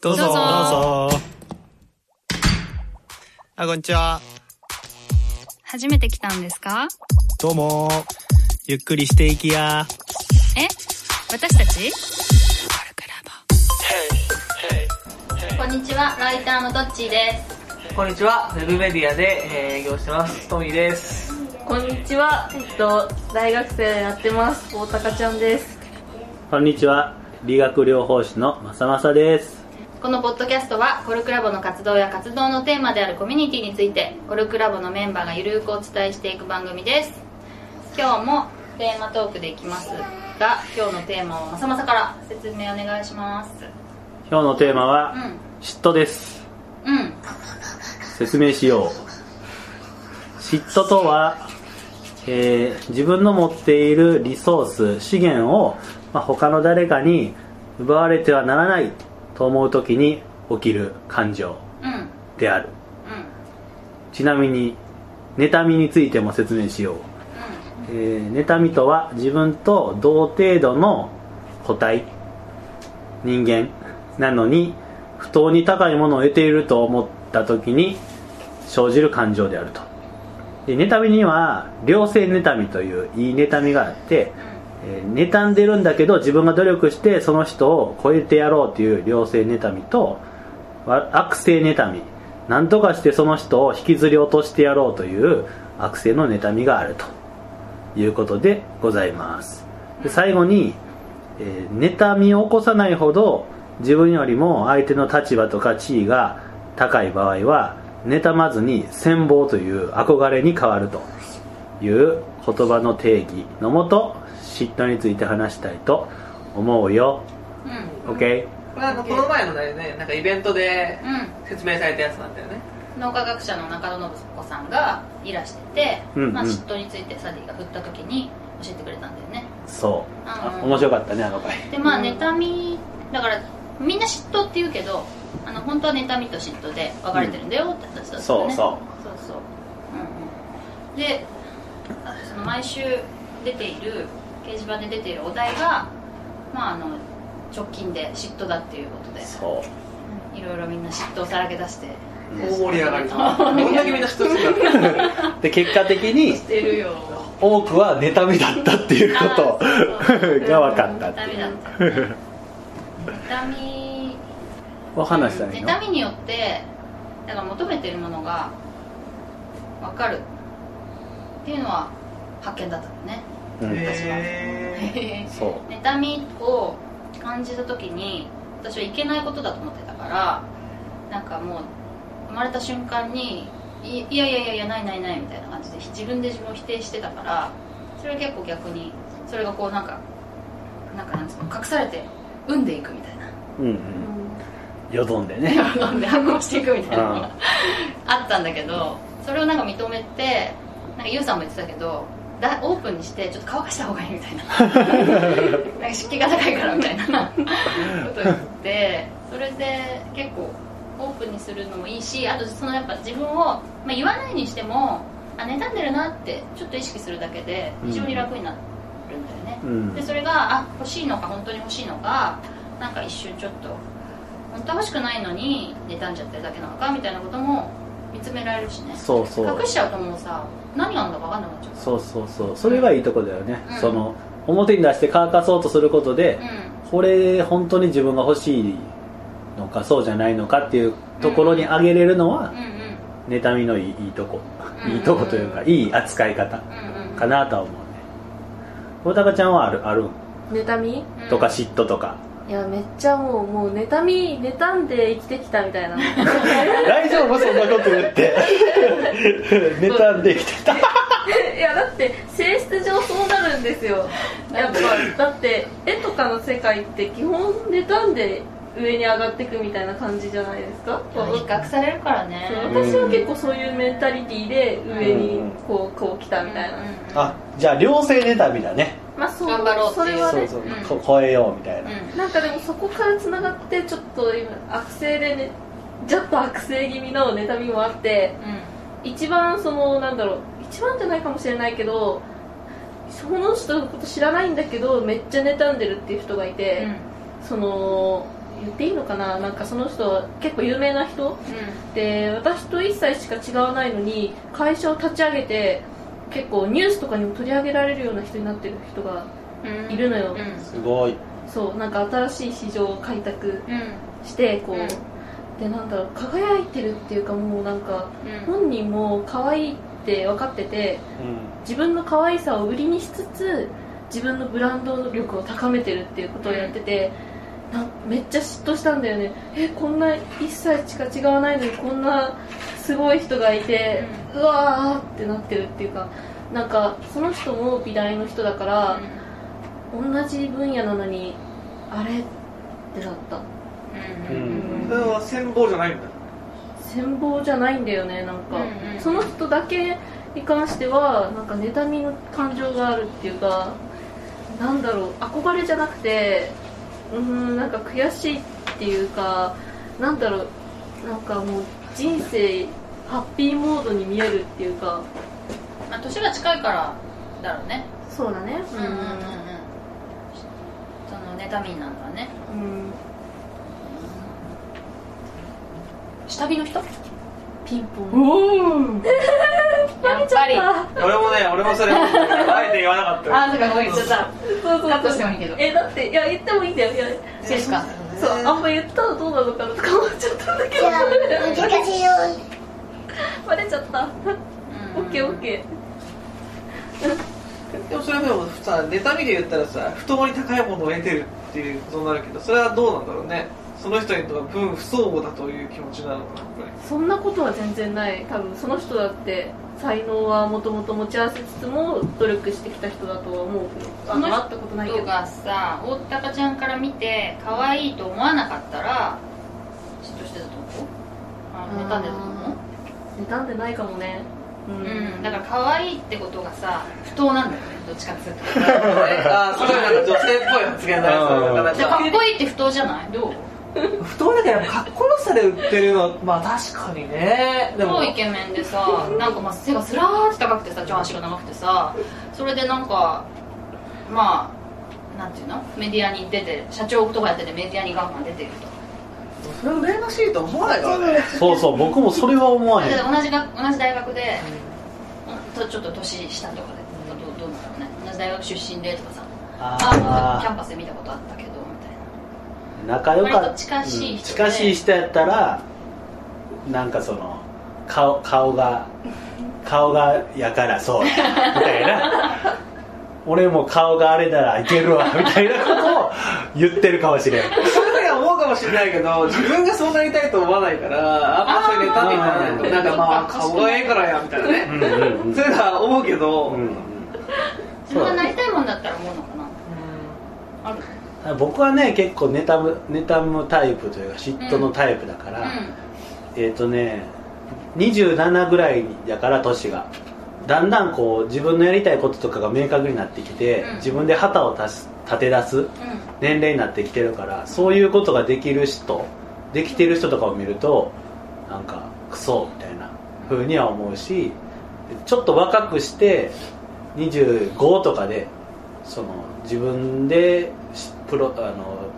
どうぞ。どうぞあ、こんにちは。初めて来たんですか？どうも。ゆっくりしていきや。え？私たち？こんにちは、ライターのどっちーです。こんにちは、ウェブメディアで、えー営業してます、トミーです。こんにちは、えっと、大学生やってます、大高ちゃんです。こんにちは。理学療法士のまさまさです。このポッドキャストはコルクラボの活動や活動のテーマであるコミュニティについてコルクラボのメンバーがゆるくお伝えしていく番組です。今日もテーマトークでいきますが今日のテーマをまさまさから説明お願いします。今日のテーマは、うん。嫉妬です。うん。説明しよう。嫉妬とは、えー自分の持っているリソース、資源を、まあ、他の誰かに奪われてはならないと思う時に起きる感情である。ちなみに、妬みについても説明しよう。えー妬みとは自分と同程度の個体人間なのに不当に高いものを得ていると思った時に生じる感情であるとで妬みには良性妬みといういい妬みがあって、えー妬んでるんだけど自分が努力してその人を超えてやろうという良性妬みと悪性妬み。何とかしてその人を引きずり落としてやろうという悪性の妬みがあると。いうことでございます。で最後に、えー妬みを起こさないほど自分よりも相手の立場とか地位が高い場合は妬まずに羨望という憧れに変わるという言葉の定義のもと嫉妬について話したいと思うよ。うん。OK? これなんかこの前のね、なんかイベントでうん。説明されたやつなんだよね。脳科学者の中野信子さんがいらしてて、うんうん。まあ、嫉妬についてサディが振った時に教えてくれたんだよね。そう。ああ面白かったねあの回。でまあ妬みだからみんな嫉妬って言うけどあの本当は妬みと嫉妬で分かれてるんだよって話だったよね、そうそう。そうそう。うんうん。であその毎週出ている掲示板で出ているお題がまああの直近で嫉妬だっていうことでそう。いろいろみんな嫉妬をさらけ出して大盛り上がり。どんだけみんな嫉妬してたの？で結果的にしてるよ多くは妬みだったっていうこと。が分かったっていう。妬みだった。よね妬み。を話したらいいの？妬みによってだから求めてるものが分かるっていうのは発見だったのねうんへそう。妬みを感じた時に私はいけないことだと思ってたからなんかもう生まれた瞬間にいいやいやいやいやないないないみたいな感じで自分で自分を否定してたからそれは結構逆にそれがこうなんかなんかなんつうの隠されて産んでいくみたいな。うんうん。よどんでね。飲んで発酵していくみたいな。のうん。があったんだけどそれをなんか認めてなんかユウさんも言ってたけどだオープンにしてちょっと乾かした方がいいみたいな。なんか湿気が高いからみたいな。こと言ってそれで結構オープンにするのもいいしあとそのやっぱ自分を、まあ、言わないにしてもあ妬んでるなってちょっと意識するだけで非常に楽になるんだよね、うん。でそれがあ欲しいのか本当に欲しいのかなんか一瞬ちょっと本当は欲しくないのに妬んじゃってるだけなのかみたいなことも見つめられるしね。そうそう。隠しちゃうともうさ何があるのか分かんなくなっちゃう。そうそうそう。それがいいとこだよね、うん。その表に出して乾かそうとすることで、うこれ本当に自分が欲しいのかそうじゃないのかっていうところに上げれるのはん、うんうん。妬みのいいいいとこ、うん。いいとこというかいい扱い方うんうんかなとは思うね。大高ちゃんはあるある？ん妬み？うん。とか嫉妬とか、いや、めっちゃもう、もう、妬み、妬んで生きてきたみたいな。大丈夫？そんなこと言って 妬んできてた いや、だって、性質上そうなるんですよ。やっぱ、だって、絵とかの世界って基本妬んで上に上がっていくみたいな感じじゃないですか？比較されるからね。私は結構そういうメンタリティーで上にこうこう来たみたいな、あじゃあ良性妬みだね。まあそう頑張ろうっていう。それはね。そうそう、うん。こ超えようみたいな、うん。なんかでもそこからつながってちょっと今悪性でねちょっと悪性気味の妬みもあって一番そのなんだろう一番じゃないかもしれないけどその人のこと知らないんだけどめっちゃ妬んでるっていう人がいて、その言っていいのかな？なんかその人結構有名な人？で私と1歳しか違わないのに会社を立ち上げて結構ニュースとかにも取り上げられるような人になってる人がうん。いるのよ。うん。すごい。そうなんか新しい市場を開拓うんしてこう、うん。でなんだろう輝いてるっていうかもうなんかうん。本人も可愛いって分かってて自分の可愛さを売りにしつつ自分のブランド力を高めてるっていうことをやってて、なんめっちゃ嫉妬したんだよね。えこんな1歳しか違わないのにこんなすごい人がいて、うわーってなってるっていうかなんかその人も美大の人だから、同じ分野なのにあれってなった。うん。うん。それは戦望じゃないんだ。羨望じゃないんだよねなんか、うんうん。その人だけに関してはなんか妬みの感情があるっていうかなんだろう憧れじゃなくてうーんなんか悔しいっていうかなんだろうなんかもう人生ハッピーモードに見えるっていうか。まあ年が近いからだろうね。そうだね。うんうんうん。うんその妬みになるのはね。うん。下火の人？ピンポン やっぱり。俺もね俺もそれあえて言わなかったよ。あそうかごめん言っちゃったそうそうカットしてもいいけど。えだっていや言ってもいいんだよ。いやですか。そうあんま言ったらどうなのかなとか思っちゃったんだけど。バレちゃった。オッケーオッケでもそれでもさ妬みで言ったらさ不当に高いものを得てるっていうことになるけどそれはどうなんだろうねその人にとって分不相互だという気持ちなのかそんなことは全然ない。多分その人だって才能はもともと持ち合わせつつも努力してきた人だとは思うけど。あその会ったことないけど。人がさ大高ちゃんから見て可愛いと思わなかったら嫉妬してたと思う？あ妬んでたと思妬んでないかもね。うううん。だから可愛いってことがさ不当なんだよね。どっちかっていうと。り ああすごいなんか女性っぽい発言だねそれなかっかこいいって不当じゃない？どう？不当だけどかっこよさで売ってるのはまあ確かにね。でも超イケメンでさ なんかまあ背がスラーって高くてさ上半身が長くてさそれでなんかまあなんていうの？メディアに出て社長とかやっててメディアにガンガン出てると。それ羨ましいと思わないからね。そうそう僕もそれは思わへんで同じが同じ大学で、とちょっと年下とかでどうどうなんだろうね同じ大学出身でとかさ。ああキャンあパスで見たことあったけど仲良かった。近しい近しい人やったらなんかその顔顔が顔がやからそうみたいな。俺も顔があれならいけるわみたいなことを言ってるかもしれん。そういうふうには思うかもしれないけど自分がそうなりたいと思わないからあんまそういう妬みあー。となんかまあ顔がええからやみたいなね。うんうんうん。そういうのは思うけど、うんうん。自分がなりたいもんだったら思うのかな。ある僕はね結構妬む妬むタイプというか嫉妬のタイプだから、うえっ、とね27ぐらいやから年が。だんだんこう自分のやりたいこととかが明確になってきて、うん。自分で旗を立て出すんうん。年齢になってきてるからそういうことができる人できてる人とかを見るとなんかクソみたいな風には思うしちょっと若くして25とかでその自分でしプロあの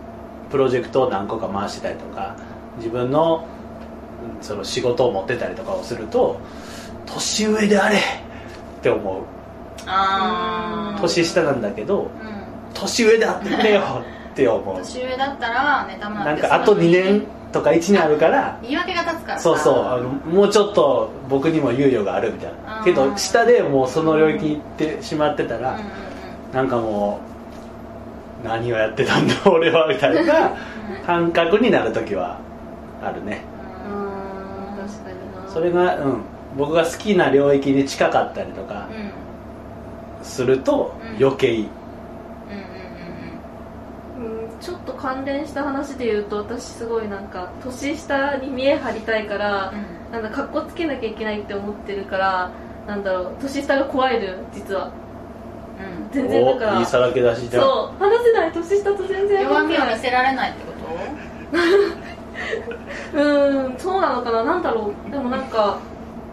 プロジェクトを何個か回してたりとか自分のうんその仕事を持ってたりとかをすると年上であれって思う。ああ年下なんだけどうん。年上であってくれよ って思う。年上だったら妬むなんかあと2年とか1年あるから言い訳が立つからさ。そうそうあのもうちょっと僕にも猶予があるみたいな。けど下でもうその領域に行ってしまってたらうん。なんかもう何をやってたんだ俺はみたいな感覚になる時はあるね。それが、うん、僕が好きな領域に近かったりとかするとうん。余計いい、うんうんちょっと関連した話で言うと私すごいなんか年下に見え張りたいからうん。うんなんだかっこつけなきゃいけないって思ってるからなんだろう年下が怖いのよ実は。うん全然だか。らおいいさらけ出しじゃん。そう。話せない年下と全然弱みを見せられないってこ うんそうなのかな？なんだろう？でもなんか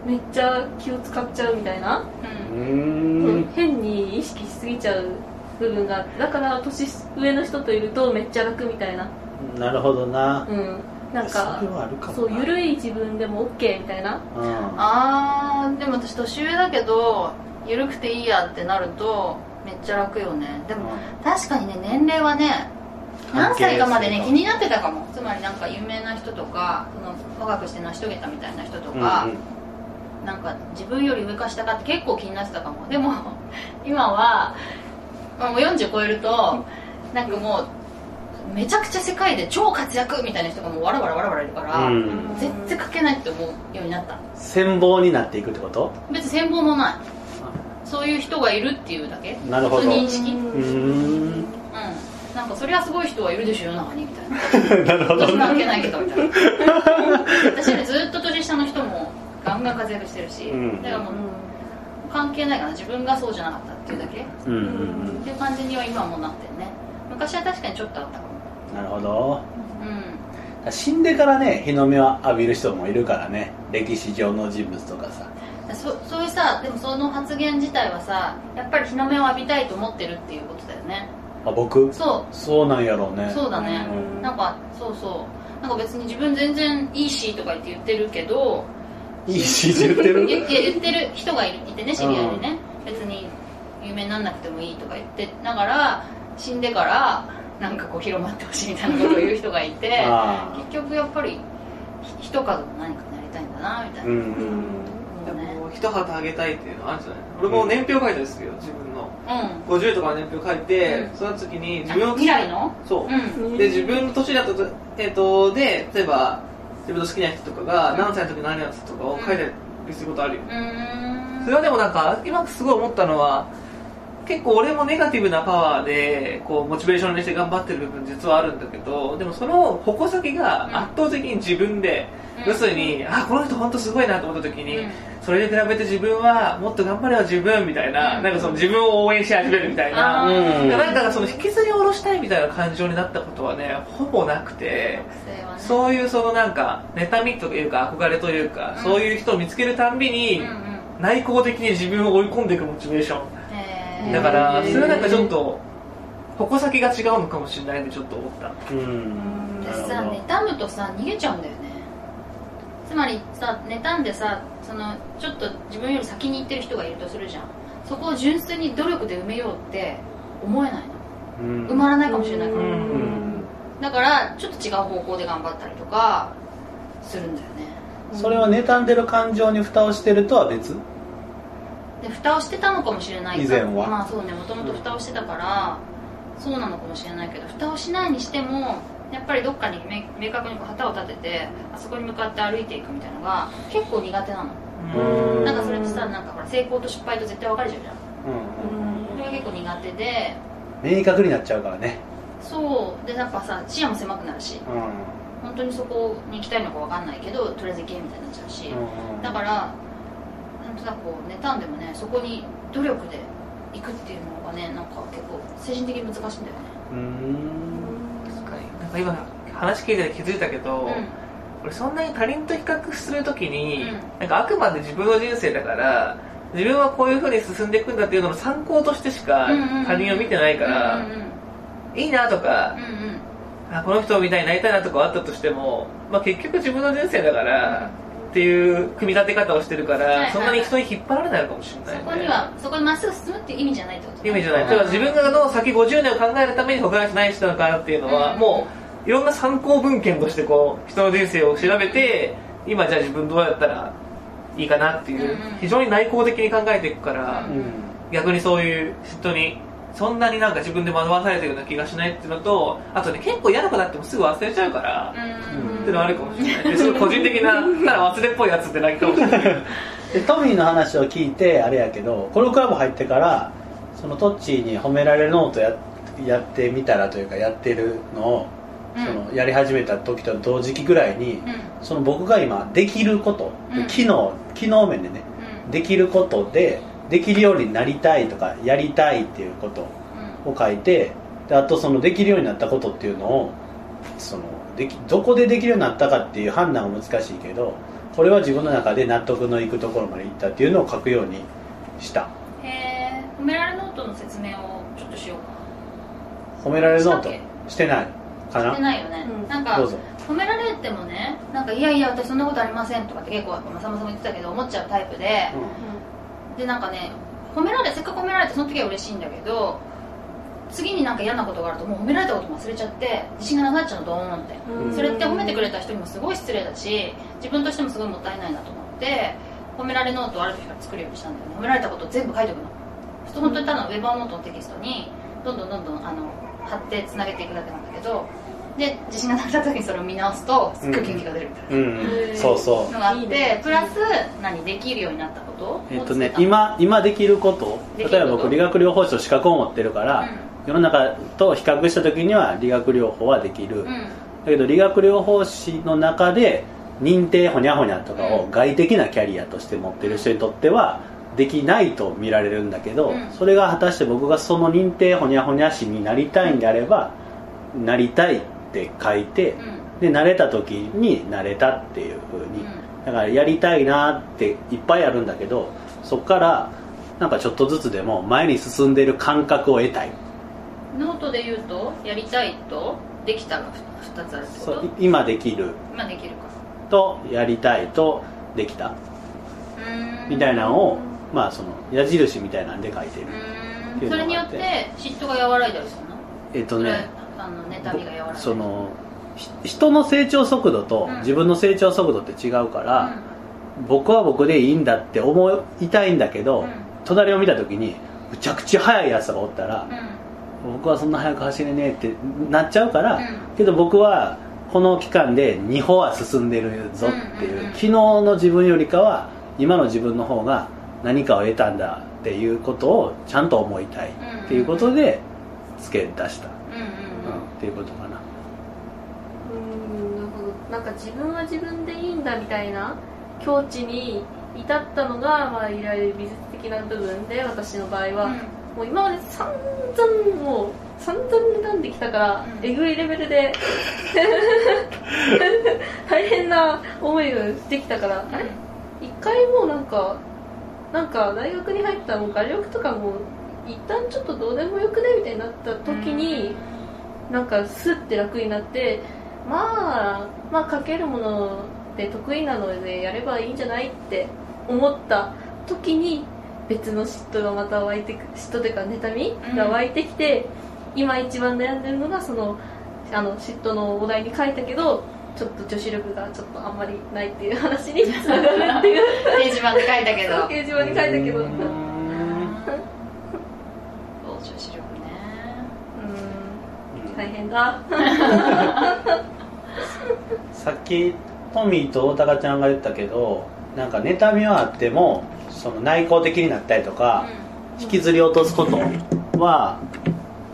めっちゃ気を使っちゃうみたいな、とうん。ん変に意識しすぎちゃう部分があって。だから年上の人といるとめっちゃ楽みたいな。なるほどな。うん。なんかそう緩い自分でも OK みたいな。うん。あーでも私年上だけど緩くていいやってなるとめっちゃ楽よね。でも確かにね年齢はね何歳かまでね気になってたかも。つまりなんか有名な人とかその若くして成し遂げたみたいな人とか、うんうん。なんか自分より上か下かって結構気になってたかも。でも 今はまあもう40超えるとなんかもうめちゃくちゃ世界で超活躍みたいな人がもうわらわらわらわらいるから、うん。絶対書けないって思うようになった。戦望になっていくってこと？別に戦望もないそういう人がいるっていうだけ？なるほど。認識？ううん。なんかそりゃすごい人はいるでしょ世の中にみたいな なるほど私関係ないけどみたいな。私よりずっと年下の人もガンガン活躍してるし、うん。だからもう関係ないかな。自分がそうじゃなかったっていうだけ。うんうんうん。っていう感じには今はもうなってるね。昔は確かにちょっとあったかも。なるほど。うん。死んでからね日の目を浴びる人もいるからね。歴史上の人物とかさそそういうさでもその発言自体はさやっぱり日の目を浴びたいと思ってるっていうことだよね。あ僕？そそうなんやろうね。うそうだね、うん。なんかそうそう。なんか別に自分全然いいしとか言って言ってるけどいいし言ってる？言ってる人がいてね知り合いでね、別に有名になんなくてもいいとか言ってながら死んでからなんかこう広まってほしいみたいなことを言う人がいて あ結局やっぱりひ一数の何かになりたいんだなみたいな、ーうんもでも一旗あげたいっていうのはあるんじゃない？俺も年表書いたんですよ自分の。うん。50とかの年表書いて、うん。その時に自あ分の未来の？そう、うん。で自分の年だったと,、えー、とで例えば自分の好きな人とかが何歳の時何やってたとかを書いたりすることあるよ、うーん。それはでもなんか今すごい思ったのは結構俺もネガティブなパワーでこうモチベーションにして頑張ってる部分実はあるんだけどでもその矛先が圧倒的に自分で、うん要するにあこの人本当すごいなと思った時に、うん。それに比べて自分はもっと頑張れよ自分みたいな,、うん。なんかその自分を応援し始めるみたいな、なんかその引きずり下ろしたいみたいな感情になったことはねほぼなくてそういうそのなんか妬みというか憧れというか、うん。そういう人を見つけるたんびに、内向的に自分を追い込んでいくモチベーション。だからそれはなんかちょっと矛先が違うのかもしれないんでちょっと思った。うん。私さ妬むとさ逃げちゃうんだよねつまりさ妬んでさそのちょっと自分より先に行ってる人がいるとするじゃん。そこを純粋に努力で埋めようって思えないの。うん。埋まらないかもしれないから、うん。だからちょっと違う方向で頑張ったりとかするんだよね。それは妬んでる感情に蓋をしてるとは別？で蓋をしてたのかもしれない。以前は。まあそうねもともと蓋をしてたから、そうなのかもしれないけど蓋をしないにしてもやっぱりどっかに明明確に旗を立ててあそこに向かって歩いていくみたいなのが結構苦手なの。うん。なんかそれってさなんかほら成功と失敗と絶対分かれちゃうじゃん。うん。それが結構苦手で。明確になっちゃうからね。そう。でやっぱさ視野も狭くなるし。う本当にそこに行きたいのか分かんないけどとりあえず行けみたいになっちゃうし、んうん。だからなんとなくこう妬んでもねそこに努力で行くっていうのがねなんか結構精神的に難しいんだよね。うん今話聞いてて気づいたけど、うん。俺そんなに他人と比較するときに、うん。なんかあくまで自分の人生だから自分はこういう風に進んでいくんだっていうのの参考としてしかうんうんうん。他人を見てないから、うんうんいいなとかうん、うん。うんあこの人みたいになりたいなとかあったとしても、まあ、結局自分の人生だから、っていう組み立て方をしてるから、はいはいはい。そんなに人に引っ張られないのかもしれない、ね、そこにはそこにまっすぐ進むっていう意味じゃないってこと意味じゃない、例えば自分がの先50年を考えるために他の人何してたのかなっていうのは、うん。もういろんな参考文献としてこう人の人生を調べて今じゃあ自分どうやったらいいかなっていう、非常に内向的に考えていくから、うん。逆にそういう人にそんなになんか自分で惑わされてるような気がしないっていうのとあとね結構嫌なことあってもすぐ忘れちゃうから、うん。っていうのはあるかもしれない。ですごい個人的なただ忘れっぽいやつってだけかもしれない。でトミーの話を聞いてあれやけどコルクラボ入ってからそのトッチーに褒められるノートややってみたらというかやってるのを、うんそのやり始めた時と同時期ぐらいに、うん。その僕が今できること、うん。機能機能面でねできることでできるようになりたいとかやりたいっていうことを書いてであとそのできるようになったことっていうのをそのできどこでできるようになったかっていう判断は難しいけどこれは自分の中で納得のいくところまでいったっていうのを書くようにした。へえ褒められノートの説明をちょっとしようか。褒められノートしてないかなしてないよね、うん。なんかどうぞ。褒められてもねなんかいやいや私そんなことありませんとかって結構まさまさも言ってたけど思っちゃうタイプで、でなんかね褒められせっかく褒められてその時は嬉しいんだけど次になんか嫌なことがあるともう褒められたことも忘れちゃって自信がなくなっちゃうのドーンって、うん。それって褒めてくれた人にもすごい失礼だし自分としてもすごいもったいないなと思って褒められノートをある時から作るようにしたんだよね。褒められたことを全部書いておくの。そうすると本当にただの Evernote のテキストにどんどんどんどんあの貼ってつなげていくだけなんだけどで自信がなくなった時にそれを見直すとすっごい元気が出るみたいな。うん、うん、そうそう。のがあっていいね。プラス何？できるようになったこと？をえっとね今今できることできること。例えば僕理学療法士の資格を持ってるから、世の中と比較した時には理学療法はできる、だけど理学療法士の中で認定ほにゃほにゃとかをうん。外的なキャリアとして持ってる人にとってはできないと見られるんだけど、うん。それが果たして僕がその認定ほにゃほにゃ師になりたいんであればなりたいって書いてうん。で慣れた時になれたっていう風に。だからやりたいなっていっぱいあるんだけどそこからなんかちょっとずつでも前に進んでる感覚を得たい。ノートで言うとやりたいとできたが2つあるってこと？そうい今できる。今できるか。とやりたいとできた。みたいなのを、まあその矢印みたいなんで書いてるそれによって嫉妬が和らいだりするの？えっとねあの妬みがそのひ人の成長速度とうん。自分の成長速度って違うから、僕は僕でいいんだって思いたいんだけど、うん。隣を見た時にむちゃくちゃ速いやつがおったらうん、うん僕はそんな速く走れねえってなっちゃうから、うん。けど僕はこの期間で2歩は進んでるぞっていう,、うんうんうん。昨日の自分よりかは今の自分の方が何かを得たんだっていうことをちゃんと思いたいっていうことで付け出した、うんうんうんっていうことかな。うんなるほど。なんか自分は自分でいいんだみたいな境地に至ったのが、まあ、いわゆる美術的な部分で私の場合は、うん。もう今まで散々もう散々妬んできたから、うん。えぐいレベルで 大変な思いができたから、あれ？一回もうなんかなんか大学に入ったらもう画力とかも一旦ちょっとどうでもよくねみたいになった時に、なんかスッて楽になってまあまあ書けるもので得意なのでやればいいんじゃないって思った時に別の嫉妬がまた湧いてく嫉妬というか妬みが湧いてきて、今一番悩んでるのがそのあの嫉妬のお題に書いたけどちょっと女子力がちょっとあんまりないっていう話につながるっていう。掲示板で書いたけど。掲示板に書いたけどううんん女子力ねさっきトミーと大高ちゃんが言ったけどなんか妬みはあってもその内向的になったりとか、引きずり落とすことは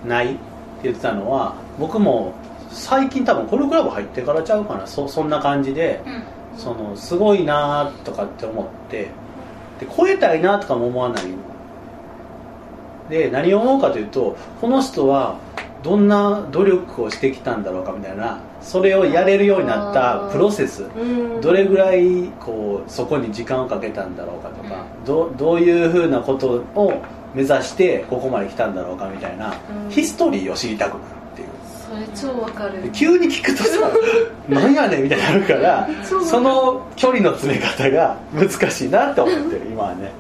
ないって言ってたのは僕も最近多分コルクラブ入ってからちゃうかなそそんな感じでうん。うんそのすごいなとかって思ってで超えたいなとかも思わないで何を思うかというとこの人はどんな努力をしてきたんだろうかみたいなそれをやれるようになったプロセス。うん。どれぐらいこうそこに時間をかけたんだろうかとか、どどういうふうなことを目指してここまで来たんだろうかみたいな、うん。ヒストリーを知りたくなるっていう。それ超わかる。で急に聞くとさ なんやねんみたいになるからその距離の詰め方が難しいなって思ってる今はね。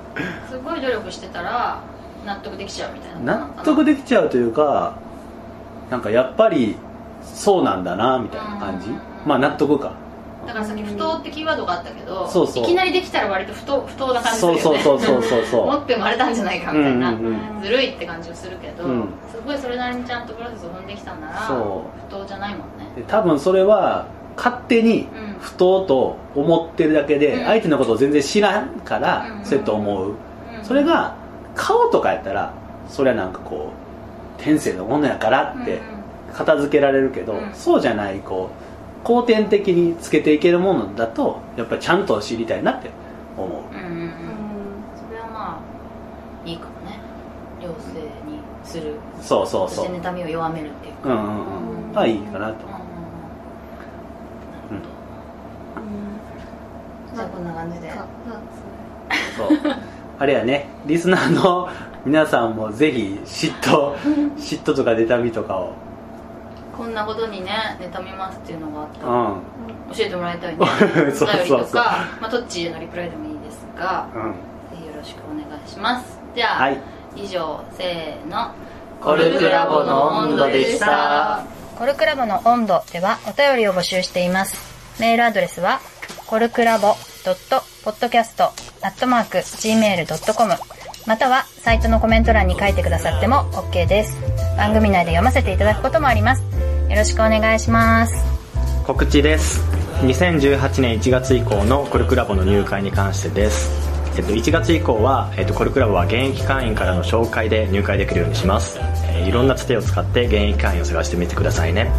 すごい努力してたら納得できちゃうみたいな。納得できちゃうというかなんかやっぱりそうなんだなみたいな感じ？うん。まあ納得か。だからさっき不当ってキーワードがあったけどそうそう。いきなりできたら割と不当不当な感じするよね。そうそうそうそうそう持って生まれたんじゃないかみたいな、うんうんうんずるいって感じがするけど、うん。すごいそれなりにちゃんとプロセスを踏んできたんならそう。不当じゃないもんね。で多分それは勝手にうん。不当と思ってるだけで、うん。相手のことを全然知らんから、うん。そうやって思う、うん。それが顔とかやったらそれはなんかこう天性のものやからってうん片付けられるけど、うん。そうじゃないこう後天的につけていけるものだとやっぱりちゃんと知りたいなって思う、うんそれはまあいいかもね。良性にする。そうそうそう。そして妬みを弱めるっていうか。うんうんうん。まあいいかなとう。んうんうん。じゃあこんな感じで。かそうあれやね。リスナーの皆さんもぜひ嫉妬嫉妬とか妬みとかを。こんなことにね妬みますっていうのがあった。らうん。教えてもらいたいね。そうそうそう。お便りとか、まあ、トッチーへのリプライでもいいですがうん。ぜひよろしくお願いします。じゃあ、はい。以上せーの。コルクラボの温度でした。コルクラボの温度ではお便りを募集しています。メールアドレスはコルクラボ .podcast.gmail.com またはサイトのコメント欄に書いてくださっても OK です。番組内で読ませていただくこともあります。よろしくお願いします。告知です。2018年1月以降のコルクラボの入会に関してです、えっと、1月以降は、えっと、コルクラボは現役会員からの紹介で入会できるようにします、えーいろんなつてを使って現役会員を探してみてくださいね。